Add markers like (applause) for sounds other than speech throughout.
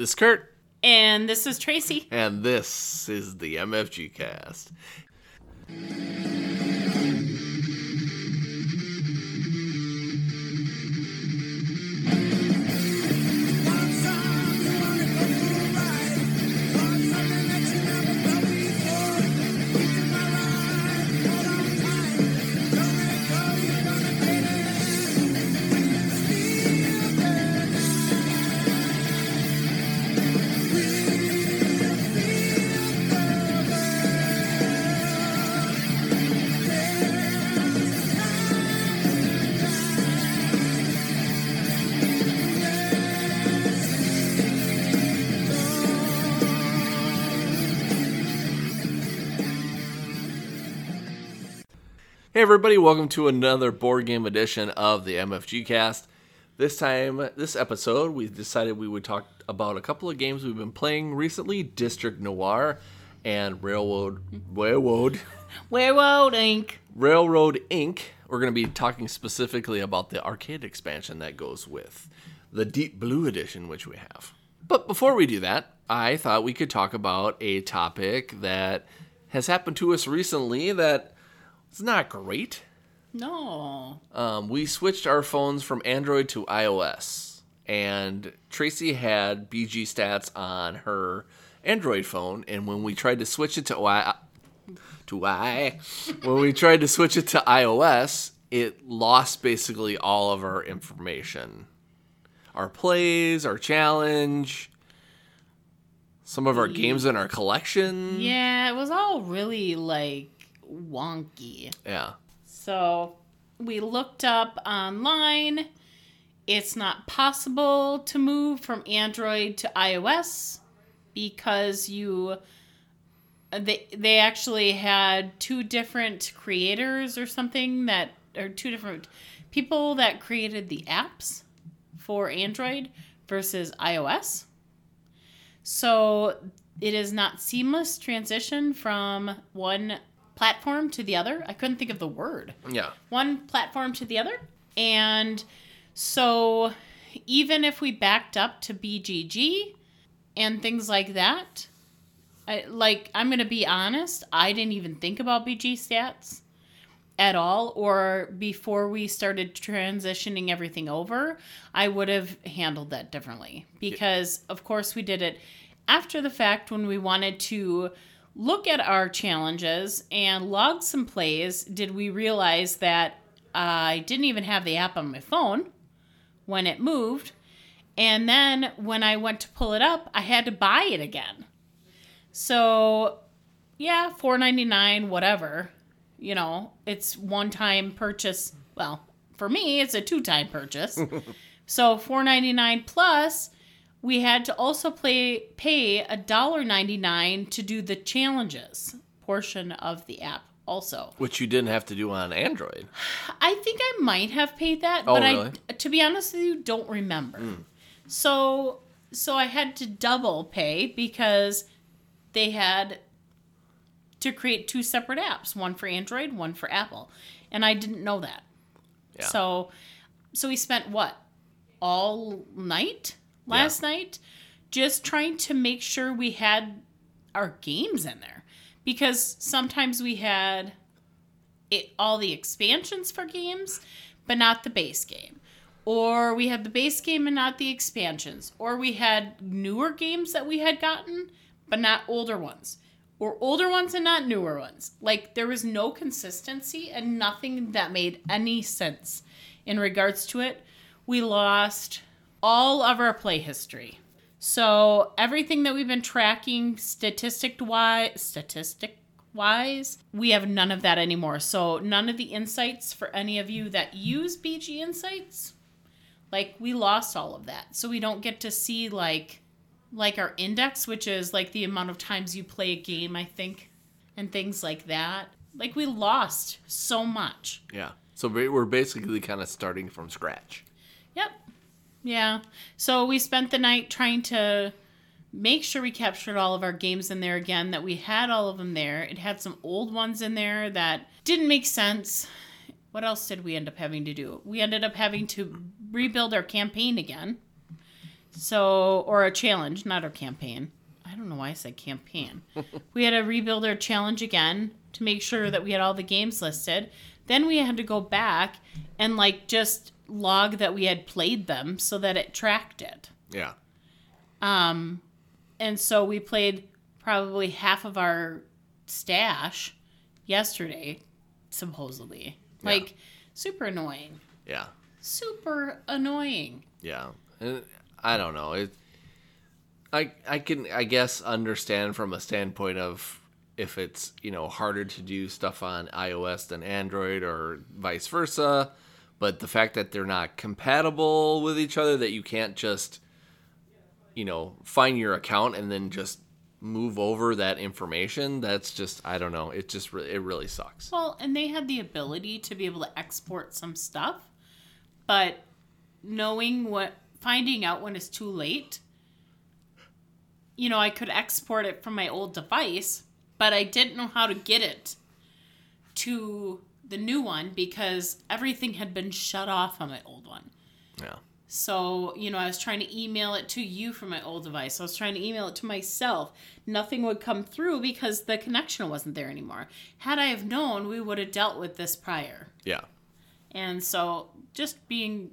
This is Kurt, And this is Traci. and this is the MFG cast. Hey everybody, welcome to another board game edition of the MFG cast. This time, this episode, we decided we would talk about a couple of games we've been playing recently, District Noir and Railroad Railroad (laughs) Werewolf Inc. Railroad Ink. We're going to be talking specifically about the arcade expansion that goes with the Deep Blue edition, which we have. But before we do that, I thought we could talk about a topic that has happened to us recently that is not great. No. Um, we switched our phones from Android to iOS, and Traci had BG stats on her Android phone, and when we tried to switch it to I, to I, when we tried to switch it to iOS, it lost basically all of our information, our plays, our challenge, some of our games in our collection. Yeah, it was all really like wonky. Yeah. So we looked up online. It's not possible to move from Android to iOS because you they they actually had two different creators or something that or two different people that created the apps for Android versus iOS. So it is not seamless transition from one platform to the other. I couldn't think of the word Yeah. one platform to the other. And so even if we backed up to BGG and things like that, I, like I'm going to be honest, I didn't even think about BG stats at all or before we started transitioning everything over, I would have handled that differently because of course we did it after the fact when we wanted to look at our challenges and log some plays, did we realize that I didn't even have the app on my phone when it moved. And then when I went to pull it up, I had to buy it again. So, yeah, four ninety nine, whatever. You know, it's one time purchase. Well, for me, it's a two time purchase. (laughs) so four ninety nine plus we had to also play pay a dollar ninety nine to do the challenges portion of the app also Which you didn't have to do on Android. i think i might have paid that Oh, but really? i to be honest with you don't remember hmm. so so i had to double pay because they had to create two separate apps one for android one for apple and i didn't know that Yeah. so so we spent what all night last night just trying to make sure we had our games in there. Because sometimes we had it all the expansions for games but not the base game. Or we had the base game and not the expansions. Or we had newer games that we had gotten but not older ones. Or older ones and not newer ones. Like there was no consistency and nothing that made any sense in regards to it. We lost all of our play history so everything that we've been tracking statistic wise statistic wise we have none of that anymore so none of the insights for any of you that use bg insights like we lost all of that so we don't get to see like like our index which is like the amount of times you play a game i think and things like that like we lost so much Yeah. So we- we're basically kind of starting from scratch. Yep. Yeah. So we spent the night trying to make sure we captured all of our games in there again, that we had all of them there. It had some old ones in there that didn't make sense. What else did we end up having to do? We ended up having to rebuild our campaign again So, or a challenge, not our campaign. I don't know why I said campaign. (laughs) we had to rebuild our challenge again to make sure that we had all the games listed. Then we had to go back and like just log that we had played them so that it tracked it. Yeah. Um, and so we played probably half of our stash yesterday, supposedly. Yeah. Like, super annoying. Yeah. Super annoying. Yeah. And I don't know. It I I can I guess understand from a standpoint of if it's, you know, harder to do stuff on iOS than Android or vice versa, but the fact that they're not compatible with each other that you can't just you know, find your account and then just move over that information, that's just I don't know. It just re- it really sucks. Well, and they had the ability to be able to export some stuff, but knowing what, finding out when it's too late, you know, I could export it from my old device, but I didn't know how to get it to the new one because everything had been shut off on my old one. Yeah. So, you know, I was trying to email it to you from my old device. I was trying to email it to myself. Nothing would come through because the connection wasn't there anymore. Had I have known, we would have dealt with this prior. Yeah. And so just being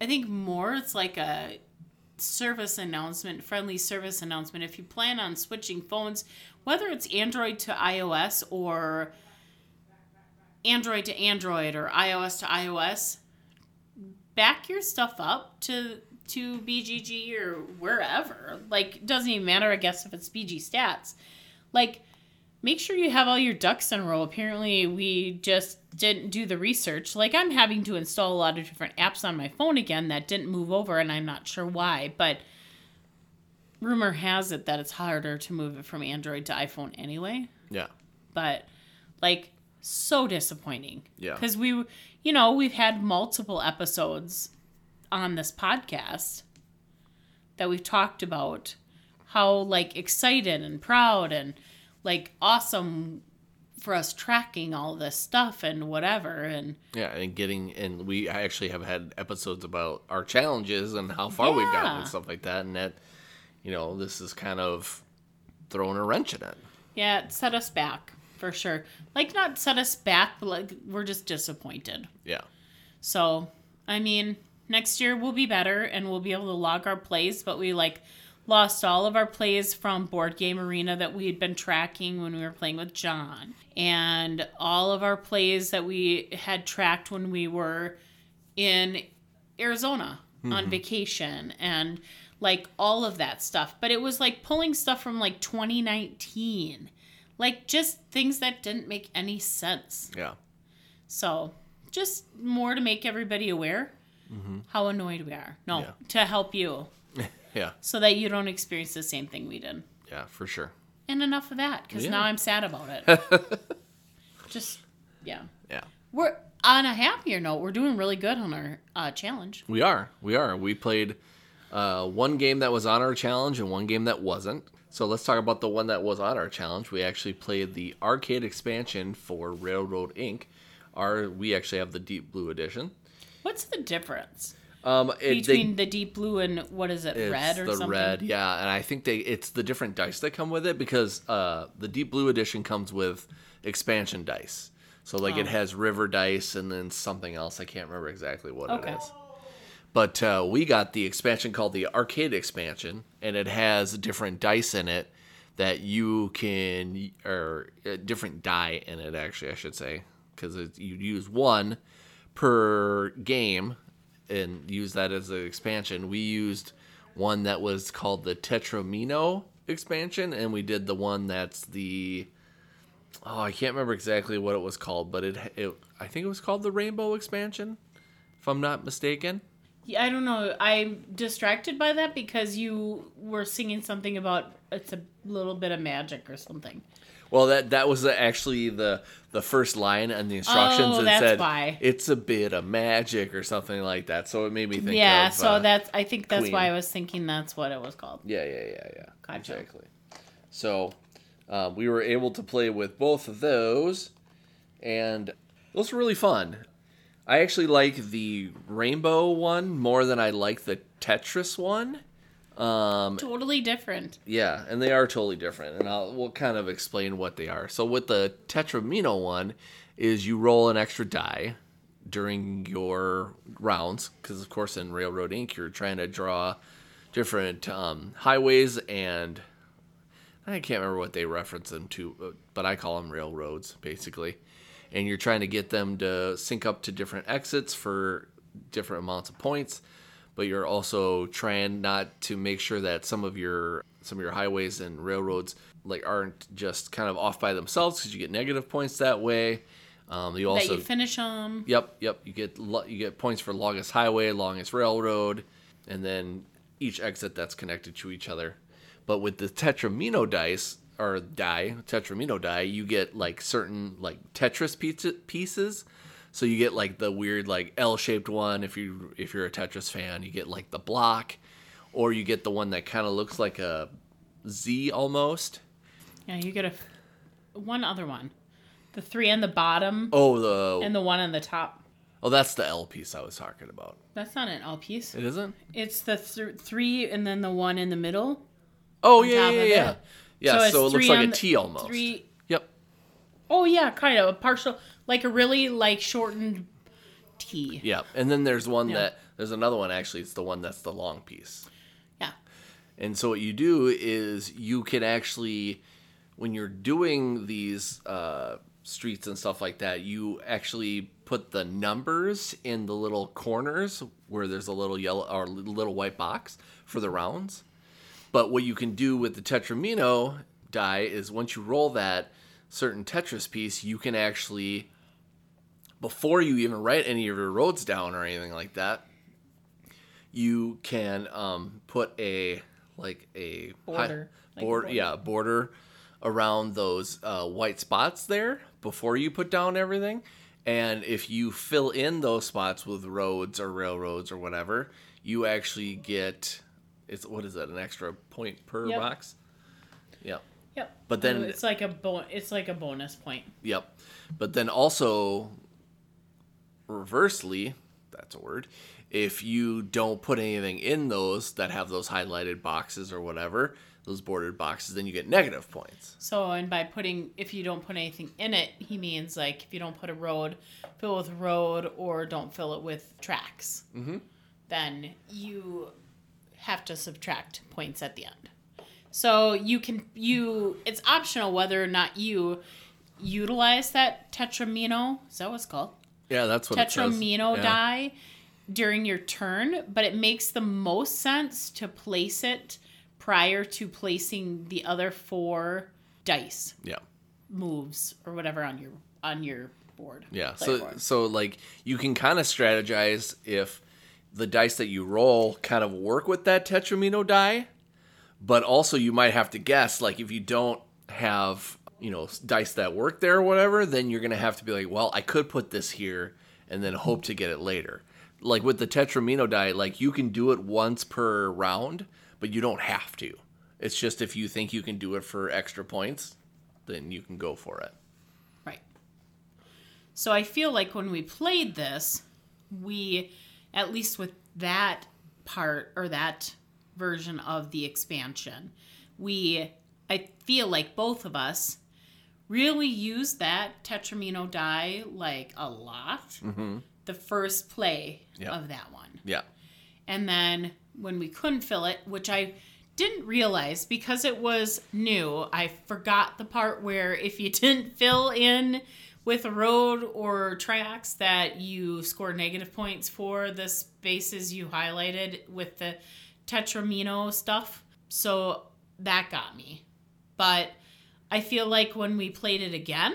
I think more it's like a service announcement, friendly service announcement. If you plan on switching phones, whether it's Android to iOS or Android to Android or iOS to iOS, back your stuff up to to BGG or wherever. Like doesn't even matter, I guess, if it's BG Stats. Like make sure you have all your ducks in a row. Apparently, we just didn't do the research. Like I'm having to install a lot of different apps on my phone again that didn't move over, and I'm not sure why. But rumor has it that it's harder to move it from Android to iPhone anyway. Yeah. But like so disappointing. Yeah. Because we, you know, we've had multiple episodes on this podcast that we've talked about how like excited and proud and like awesome for us tracking all this stuff and whatever and Yeah, and getting and we actually have had episodes about our challenges and how far we've gotten and stuff like that, and that you know this is kind of throwing a wrench in it. yeah it set us back for sure. Like not set us back but like we're just disappointed. Yeah, So, I mean, next year we'll be better and we'll be able to log our plays, but we like lost all of our plays from Board Game Arena that we had been tracking when we were playing with John, and all of our plays that we had tracked when we were in Arizona on mm-hmm. vacation and like all of that stuff. But it was like pulling stuff from like 2019. Like just things that didn't make any sense. yeah, So, just more to make everybody aware how annoyed we are. No, Yeah. to help you (laughs) yeah, so that you don't experience the same thing we did. yeah, for sure. And enough of that because Yeah. now I'm sad about it. (laughs) just, yeah. Yeah, We're on a happier note, we're doing really good on our uh, challenge. we are, we are. We played uh, one game that was on our challenge and one game that wasn't. So let's talk about the one that was on our challenge. We actually played the arcade expansion for Railroad Ink. Our we actually have the Deep Blue edition. What's the difference Um, it, they- between the deep blue and what is it, red or something? the something? red, yeah, and I think they it's the different dice that come with it because uh, the deep blue edition comes with expansion dice. So like it Oh. has river dice and then something else. I can't remember exactly what Okay. it is. But uh, we got the expansion called the arcade expansion, and it has different dice in it that you can, or uh, different die in it, actually, I should say, because you use one per game and use that as an expansion. We used one that was called the Tetromino expansion, and we did the one that's the oh, I can't remember exactly what it was called, but it, it I think it was called the Rainbow expansion, if I'm not mistaken. Yeah, I don't know. I'm distracted by that because you were singing something about it's a little bit of magic or something. Well, that that was actually the the first line on the instructions. Oh, it said why. it's a bit of magic or something like that. So it made me think. yeah, of, so uh, that's I think that's Queen. why I was thinking that's what it was called. Yeah, yeah, yeah, yeah. Gotcha. Exactly. So um, we were able to play with both of those, and those were really fun. I actually like the rainbow one more than I like the Tetris one. Um, Totally different. yeah, and they are totally different, and I'll we'll kind of explain what they are. So with the Tetromino one, is you roll an extra die during your rounds, because of course in Railroad Ink. you're trying to draw different um, highways and I can't remember what they reference them to, but I call them railroads basically. And you're trying to get them to sync up to different exits for different amounts of points, but you're also trying not to make sure that some of your some of your highways and railroads like aren't just kind of off by themselves because you get negative points that way. Um, you that also you finish them. Yep, yep. You get lo- you get points for longest highway, longest railroad, and then each exit that's connected to each other. But with the Tetromino dice or die, Tetromino die, you get like certain like Tetris pizza- pieces. So you get like the weird like L-shaped one if you if you're a Tetris fan, you get like the block or you get the one that kind of looks like a Z almost. Yeah, you get a one other one. The three on the bottom Oh, the and the one on the top. Oh, that's the L piece I was talking about. That's not an L piece. It isn't? It's the th- three and then the one in the middle. Oh, yeah, yeah, yeah. it. Yeah, it's so, it looks like a T almost. Three. Yep. Oh yeah, kind of a partial, like a really like shortened T. Yeah, and then there's one Yeah. that there's another one actually. It's the one that's the long piece. Yeah. And so what you do is you can actually, when you're doing these uh, streets and stuff like that, you actually put the numbers in the little corners where there's a little yellow or little white box for the rounds. But what you can do with the Tetromino die is once you roll that certain Tetris piece, you can actually, before you even write any of your roads down or anything like that, you can um, put a like a Border. hi- Like border. yeah, border around those uh, white spots there before you put down everything. And if you fill in those spots with roads or railroads or whatever, you actually get it's what is that an extra point per Yep. box? Yep. Yep. But then- Oh, it's like a bo- it's like a bonus point. Yep. But then also, reversely, that's a word, if you don't put anything in those that have those highlighted boxes or whatever, those bordered boxes, then you get negative points. So, and by putting, if you don't put anything in it, he means like if you don't put a road, fill with road, or don't fill it with tracks, Mhm. then you have to subtract points at the end. So you can you it's optional whether or not you utilize that tetromino. Is that what it's called? Yeah, that's what tetromino Yeah. die during your turn, but it makes the most sense to place it prior to placing the other four dice Yeah. moves or whatever on your on your board. Yeah. So board. so like you can kind of strategize if the dice that you roll kind of work with that Tetromino die, but also you might have to guess like if you don't have, you know, dice that work there or whatever, then you're to have to be like, well, I could put this here and then hope to get it later. Like with the Tetromino die, like you can do it once per round, but you don't have to. It's just if you think you can do it for extra points, then you can go for it. Right. So I feel like when we played this, we, at least with that part or that version of the expansion, we, I feel like both of us really used that Tetromino die like a lot. Mm-hmm. The first play Yeah. of that one. Yeah. And then when we couldn't fill it, which I didn't realize because it was new, I forgot the part where if you didn't fill in with a road or tracks that you score negative points for the spaces you highlighted with the tetromino stuff. So that got me. But I feel like when we played it again,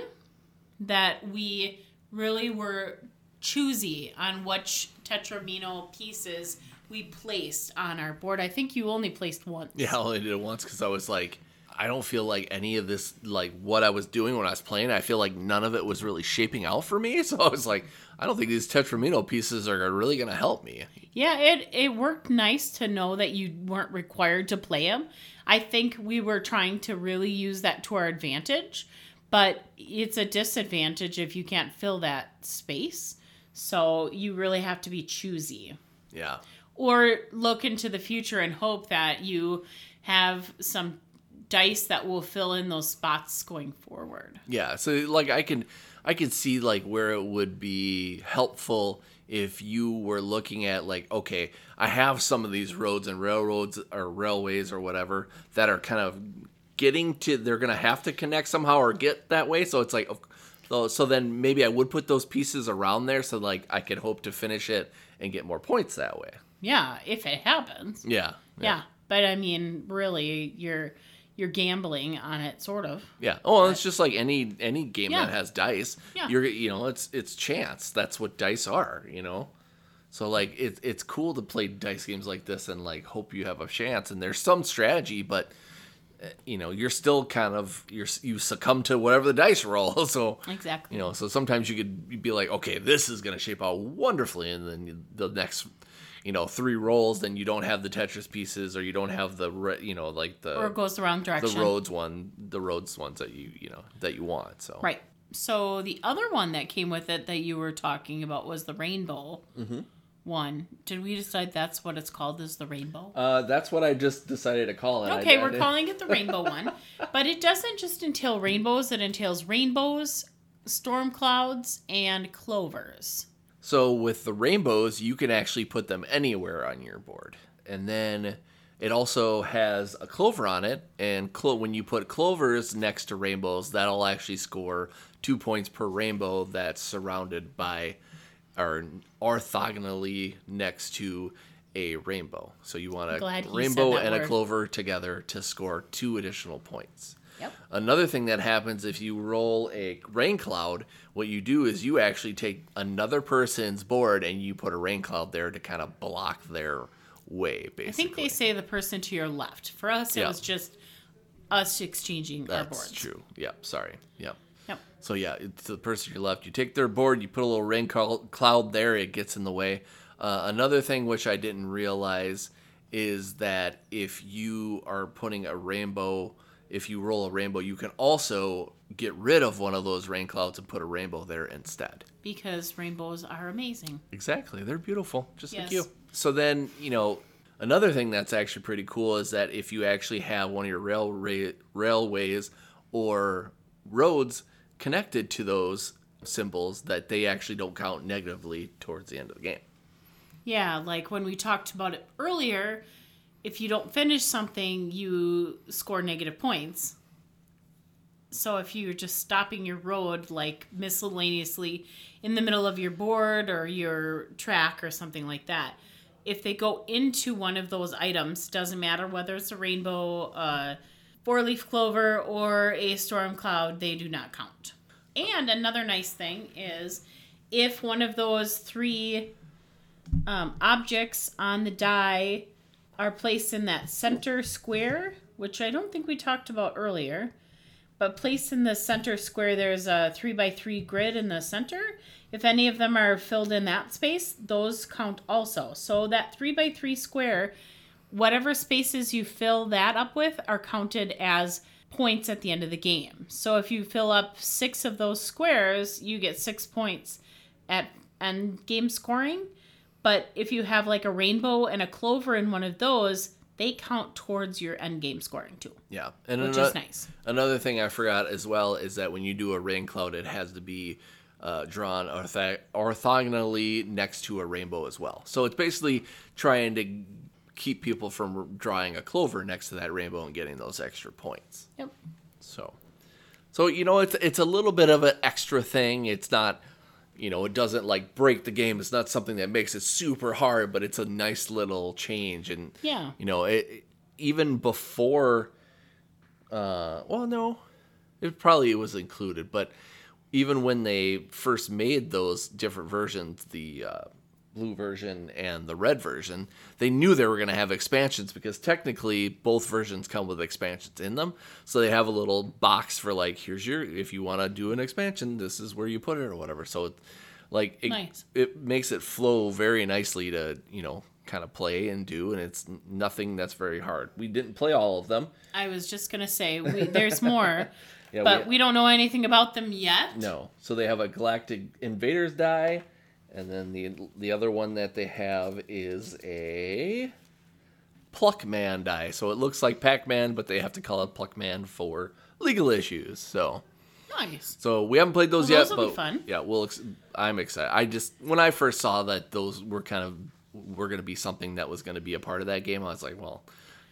that we really were choosy on which tetromino pieces we placed on our board. I think you only placed once. Yeah, I only did it once because I was like, I don't feel like any of this, like what I was doing when I was playing, I feel like none of it was really shaping out for me. (laughs) So I was like, I don't think these Tetromino pieces are really going to help me. Yeah, it it worked nice to know that you weren't required to play them. I think we were trying to really use that to our advantage, but it's a disadvantage if you can't fill that space. So you really have to be choosy. Yeah. Or look into the future and hope that you have some dice that will fill in those spots going forward. Yeah, so like I can I can see like where it would be helpful if you were looking at like okay, I have some of these roads and railroads or railways or whatever that are kind of getting to they're going to have to connect somehow or get that way, so it's like so, so then maybe I would put those pieces around there so like I could hope to finish it and get more points that way. Yeah, if it happens. Yeah. Yeah, but I mean, really you're you're gambling on it sort of. Yeah. Oh, it's just like any any game Yeah. that has dice. Yeah. You're you know it's it's chance. That's what dice are. You know. So like it's it's cool to play dice games like this and like hope you have a chance. And there's some strategy, but uh, you know you're still kind of you're you succumb to whatever the dice roll. (laughs) So Exactly. you know so sometimes you could be like okay this is gonna shape out wonderfully, and then the next. You know, three rolls, then you don't have the Tetris pieces, or you don't have the, you know, like the or it goes the wrong direction the roads one the roads ones that you you know that you want so Right. So the other one that came with it that you were talking about was the rainbow Mm-hmm. one. Did we decide that's what it's called? Is the rainbow? uh that's what i just decided to call it Okay, I- I we're did- calling it the (laughs) rainbow one, but it doesn't just entail rainbows. It entails rainbows, storm clouds, and clovers. So with the rainbows you can actually put them anywhere on your board. And then it also has a clover on it and clo- when you put clovers next to rainbows that'll actually score two points per rainbow that's surrounded by or orthogonally next to a rainbow. So you want a rainbow and a clover together to score two additional points Yep. Another thing that happens if you roll a rain cloud, what you do is you actually take another person's board and you put a rain cloud there to kind of block their way, basically. I think they say the person to your left. For us, it Yeah. was just us exchanging our boards. That's true. Yep, sorry. Yep. Yep. So yeah, it's the person to your left. You take their board, you put a little rain cloud there, it gets in the way. Uh, another thing which I didn't realize is that if you are putting a rainbow, if you roll a rainbow, you can also get rid of one of those rain clouds and put a rainbow there instead. Because rainbows are amazing. Exactly. They're beautiful, just like you. So then, you know, another thing that's actually pretty cool is that if you actually have one of your rail ra- railways or roads connected to those symbols, that they actually don't count negatively towards the end of the game. Yeah, like when we talked about it earlier, if you don't finish something, you score negative points. So if you're just stopping your road like miscellaneously in the middle of your board or your track or something like that, if they go into one of those items, doesn't matter whether it's a rainbow, uh, four leaf clover, or a storm cloud, they do not count. And another nice thing is if one of those three um, objects on the die are placed in that center square, which I don't think we talked about earlier. But placed in the center square, there's a three by three grid in the center. If any of them are filled in that space, those count also. So that three by three square, whatever spaces you fill that up with are counted as points at the end of the game. So if you fill up six of those squares, you get six points at end game scoring. But if you have like a rainbow and a clover in one of those, they count towards your end game scoring too, Yeah. And which ano- is nice. Another thing I forgot as well is that when you do a rain cloud, it has to be uh, drawn ortho- orthogonally next to a rainbow as well. So it's basically trying to keep people from drawing a clover next to that rainbow and getting those extra points. Yep. So, so you know, it's it's a little bit of an extra thing. It's not, you know, it doesn't like break the game. It's not something that makes it super hard, but it's a nice little change. And Yeah. you know, it even before. Uh, well, no, it probably was included, but even when they first made those different versions, the uh, blue version and the red version, they knew they were going to have expansions because technically both versions come with expansions in them. So they have a little box for like, here's your if you want to do an expansion, this is where you put it or whatever. So it, like it, Nice. it makes it flow very nicely to you know kind of play and do, and it's nothing that's very hard. We didn't play all of them. I was just gonna say we, there's (laughs) more, Yeah, but we don't know anything about them yet. No. So they have a Galactic Invaders die, And then the the other one that they have is a Pluckman die. So it looks like Pac-Man, but they have to call it Pluckman for legal issues. So Nice. so we haven't played those Well, yet, those but yeah, we'll. Ex- I'm excited. I just when I first saw that those were kind of were going to be something that was going to be a part of that game, I was like, well,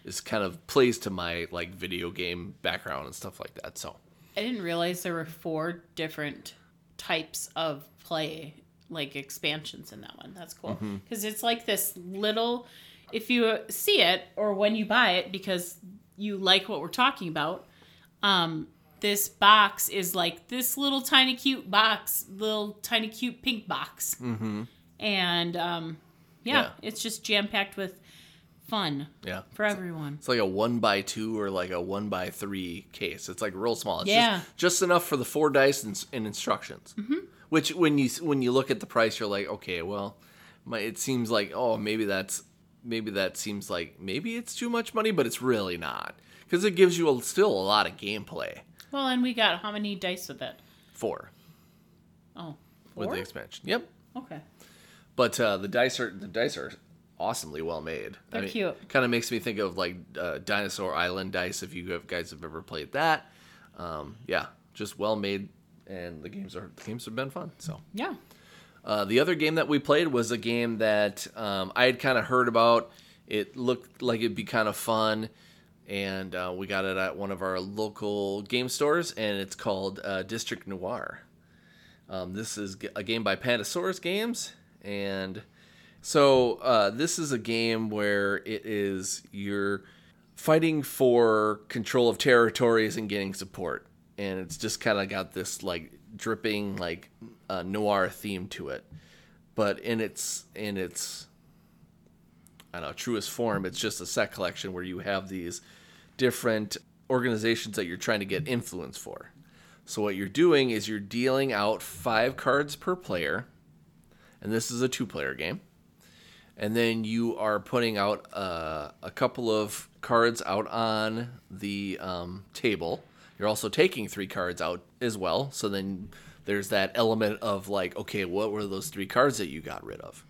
this kind of plays to my like video game background and stuff like that. So I didn't realize there were four different types of play, like expansions in that one. That's cool Mm-hmm. because it's like this little. If you see it or when you buy it because you like what we're talking about, um, this box is like this little tiny cute box, little tiny cute pink box, mm-hmm. and um, yeah, Yeah. it's just jam packed with fun yeah, for everyone. it's like a one by two or like a one by three case. It's like real small. It's Yeah. just, just enough for the four dice and, and instructions. Mm-hmm. Which when you when you look at the price, you're like, okay, well, my, it seems like oh maybe that's maybe that seems like maybe it's too much money, but it's really not because it gives you a, still a lot of gameplay. Well, and we got how many dice with it? Four Oh, with the expansion. Yep. Okay. But uh, the dice are the dice are awesomely well made. They're cute. Kind of makes me think of like uh, Dinosaur Island dice. If you guys have ever played that, um, yeah, just well made, and the games are the games have been fun. So Yeah. uh, the other game that we played was a game that um, I had kind of heard about. It looked like it'd be kind of fun, and uh, we got it at one of our local game stores, and it's called uh, District Noir. Um, this is a game by Pandasaurus Games, and so uh, this is a game where it is you're fighting for control of territories and getting support, and it's just kind of got this like dripping like uh, noir theme to it, but in its in its I don't know truest form, it's just a set collection where you have these different organizations that you're trying to get influence for. So what you're doing is you're dealing out five cards per player, and this is a two-player game. And then you are putting out uh, a couple of cards out on the um, table. You're also taking three cards out as well. So then there's that element of like, okay, what were those three cards that you got rid of?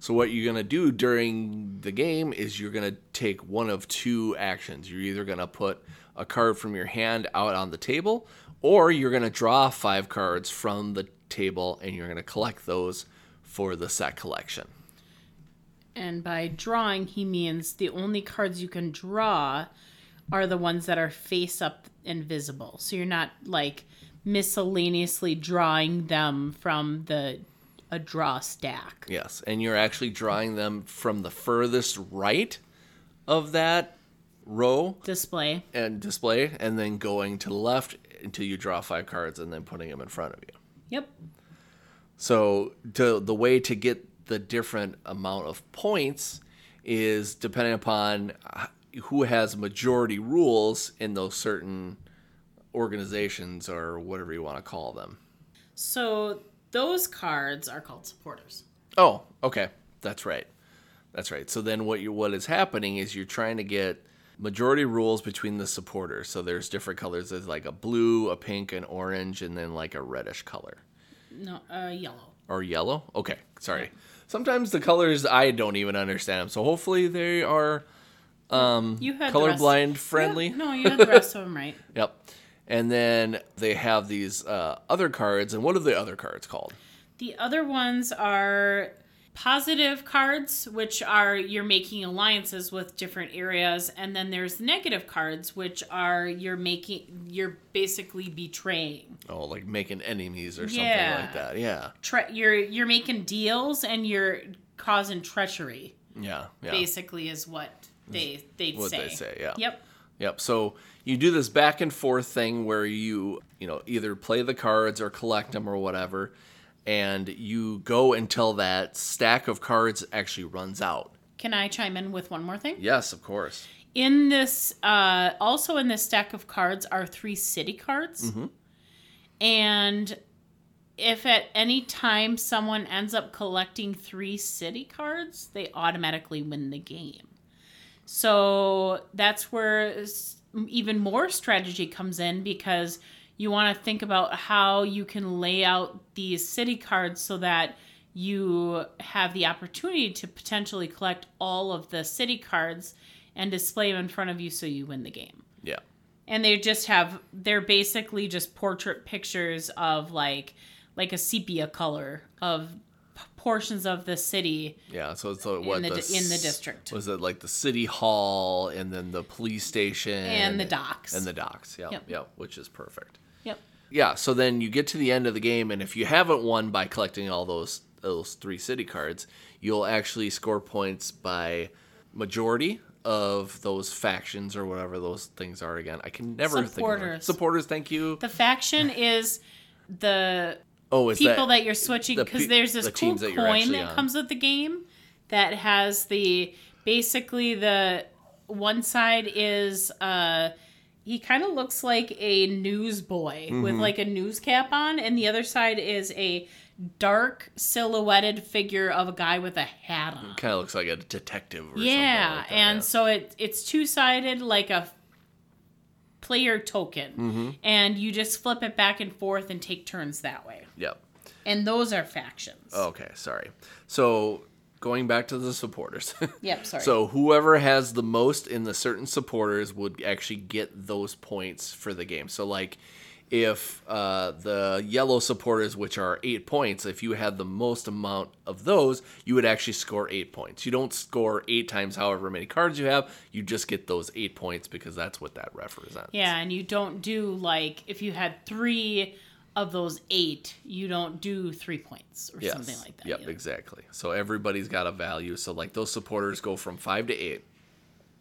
So what you're gonna do during the game is you're gonna take one of two actions. You're either gonna put a card from your hand out on the table, or you're gonna draw five cards from the table and you're gonna collect those for the set collection. And by drawing, he means the only cards you can draw are the ones that are face up and visible. So you're not like miscellaneously drawing them from the a draw stack. Yes, and you're actually drawing them from the furthest right of that row Display. and display, and then going to the left until you draw five cards and then putting them in front of you. Yep. So to, the way to get the different amount of points is depending upon who has majority rules in those certain organizations or whatever you want to call them. So those cards are called supporters. Oh, okay. That's right. That's right. So then what you what is happening is you're trying to get majority rules between the supporters. So there's different colors. There's like a blue, a pink, an orange, and then like a reddish color. No, uh, yellow. or yellow. Okay, sorry. Sometimes the colors I don't even understand. So hopefully they are You had the rest- colorblind friendly. Yeah, no, you had the rest of them right. (laughs) Yep. And then they have these uh, other cards. And what are the other cards called? The other ones are positive cards, which are you're making alliances with different areas, and then there's negative cards, which are you're making you're basically betraying. Oh, like making enemies or something Yeah. like that. Yeah. Tre- you're you're making deals and you're causing treachery. Yeah. Yeah. Basically, is what they they What say. they say, yeah. Yep. Yep. So you do this back and forth thing where you, you know, either play the cards or collect them or whatever, and you go until that stack of cards actually runs out. Can I chime in with one more thing? Yes, of course. In this, uh, also in this stack of cards are three city cards. And if at any time someone ends up collecting three city cards, they automatically win the game. So that's where even more strategy comes in because you want to think about how you can lay out these city cards so that you have the opportunity to potentially collect all of the city cards and display them in front of you so you win the game. Yeah. And they just have they're basically just portrait pictures of like like a sepia color of portions of the city Yeah, so it's uh, like what the the, in the district. Was it like the city hall and then the police station and the docks. and the docks? Yeah, Yep. yeah, which is perfect. Yep. Yeah, so then you get to the end of the game, and if you haven't won by collecting all those those three city cards, you'll actually score points by majority of those factions or whatever those things are. Again, I can never think of it. Supporters. Supporters, thank you. The faction is the Oh, is people that, that, you're switching the because pe- there's this the cool that coin that on. comes with the game that has the basically the one side is uh he kind of looks like a newsboy with Mm-hmm. like a news cap on and the other side is a dark silhouetted figure of a guy with a hat on kind of looks like a detective? Or yeah something like that, and yeah. so it it's two-sided like a player token Mm-hmm. and you just flip it back and forth and take turns that way yep. and those are factions Okay, sorry. So going back to the supporters. (laughs) Yep, sorry. So whoever has the most in the certain supporters would actually get those points for the game. So like if uh, the yellow supporters, which are eight points, if you had the most amount of those, you would actually score eight points. You don't score eight times however many cards you have. You just get those eight points because that's what that represents. Yeah, and you don't do like if you had three of those eight, you don't do three points or Yes. something like that. Yep, either. exactly. So everybody's got a value. So like those supporters go from five to eight.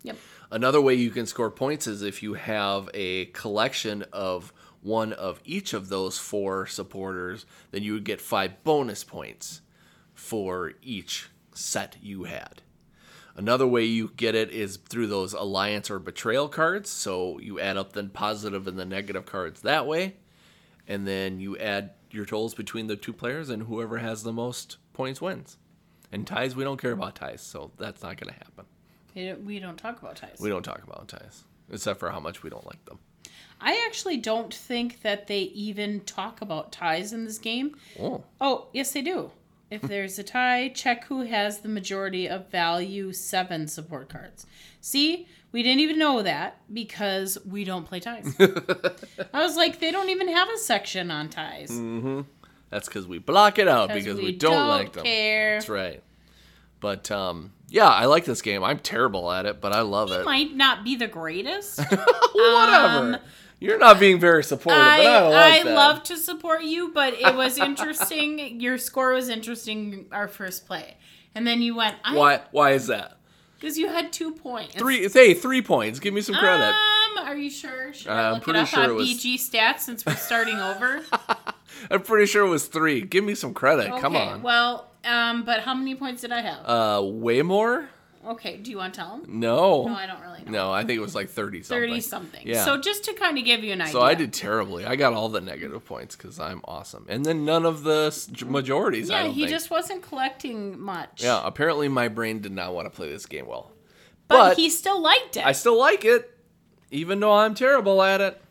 Yep. Another way you can score points is if you have a collection of one of each of those four supporters, then you would get five bonus points for each set you had. Another way you get it is through those alliance or betrayal cards. So you add up the positive and the negative cards that way. And then you add your totals between the two players, and whoever has the most points wins. And ties, we don't care about ties, so that's not going to happen. We don't- We don't talk about ties. We don't talk about ties, except for how much we don't like them. I actually don't think that they even talk about ties in this game. Oh, Oh, yes, they do. If there's a tie, check who has the majority of value seven support cards. See, we didn't even know that because we don't play ties. (laughs) I was like, they don't even have a section on ties. that's because we block it out because we, don't, like them. care. That's right. But um, yeah, I like this game. I'm terrible at it, but I love it. Might not be the greatest. (laughs) Whatever. Um, You're not being very supportive, I, but I like I love to support you, but it was interesting. (laughs) Your score was interesting our first play. And then you went, Why? Why is that? Because you had two points. Three. Hey, three points. Give me some credit. Um, are you sure? Should I I'm pretty it up sure on it was- BG stats since we're starting over? (laughs) I'm pretty sure it was three. Give me some credit. Come Okay, on. Well, um, but how many points did I have? uh, way more? Okay, do you want to tell them? No. No, I don't really know. No, I think it was like thirty something. 30 something. Yeah. So just to kind of give you an idea. So I did terribly. I got all the negative points because I'm awesome, and then none of the majorities. I Yeah, he think. just wasn't collecting much. Yeah, apparently my brain did not want to play this game well, But, but he still liked it. I still like it, even though I'm terrible at it.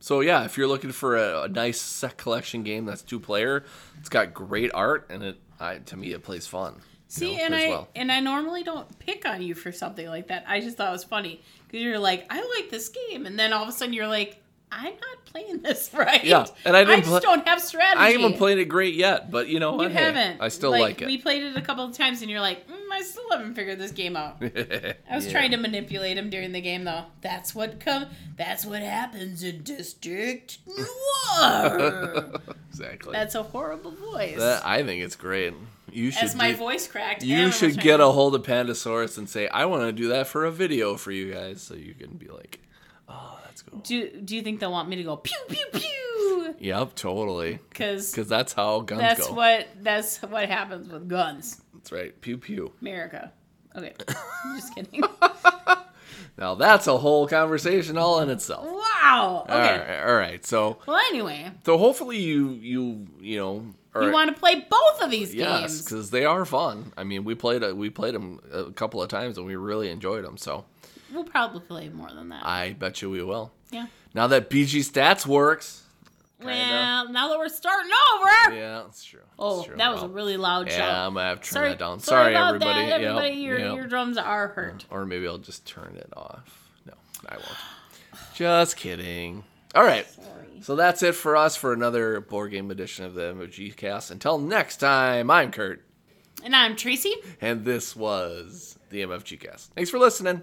So yeah, if you're looking for a, a nice set collection game that's two player, it's got great art and it. I, to me, it plays fun. See, know, and I well. and I normally don't pick on you for something like that. I just thought it was funny because you're like, I like this game, and then all of a sudden you're like, I'm not playing this (laughs) right. Yeah, and I didn't just play- don't have strategy. I haven't played it great yet, but you know You? Hey, haven't. I still like, it. We played it a couple of times, and you're like, mm, I still haven't figured this game out. (laughs) I was Yeah. trying to manipulate him during the game, though. That's what come. That's what happens in District Noir. (laughs) exactly. That's a horrible voice. That, I think it's great. You should. As my do- voice cracked. You should get to- a hold of Pandasaurus and say, "I want to do that for a video for you guys," so you can be like, "Oh, that's cool." Do Do you think they'll want me to go pew pew pew? Yep, totally. Because Because that's how guns that's go. what that's what happens with guns. That's right. Pew pew. America. Okay, (laughs) I'm just kidding. (laughs) Now that's a whole conversation all in itself. wow. Okay. All right. All right. So, Well, anyway, so hopefully you you you know. You want to play both of these Yes, games. because they are fun. I mean, we played a, we played them a couple of times and we really enjoyed them. So We'll probably play more than that. I bet you we will. yeah. Now that BG Stats works, Well, now that we're starting over. Yeah, that's true. Oh, That's true. that was a really loud Yeah, shout. I'm gonna have to turn Sorry, that down. sorry, Sorry, about everybody. that. Yep, Everybody, your yep. eardrums are hurt. Or maybe I'll just turn it off. No, I won't. Just kidding. All right. Sorry. So that's it for us for another board game edition of the MFG Cast. Until next time, I'm Kurt, And I'm Traci. and this was the MFG Cast. Thanks for listening.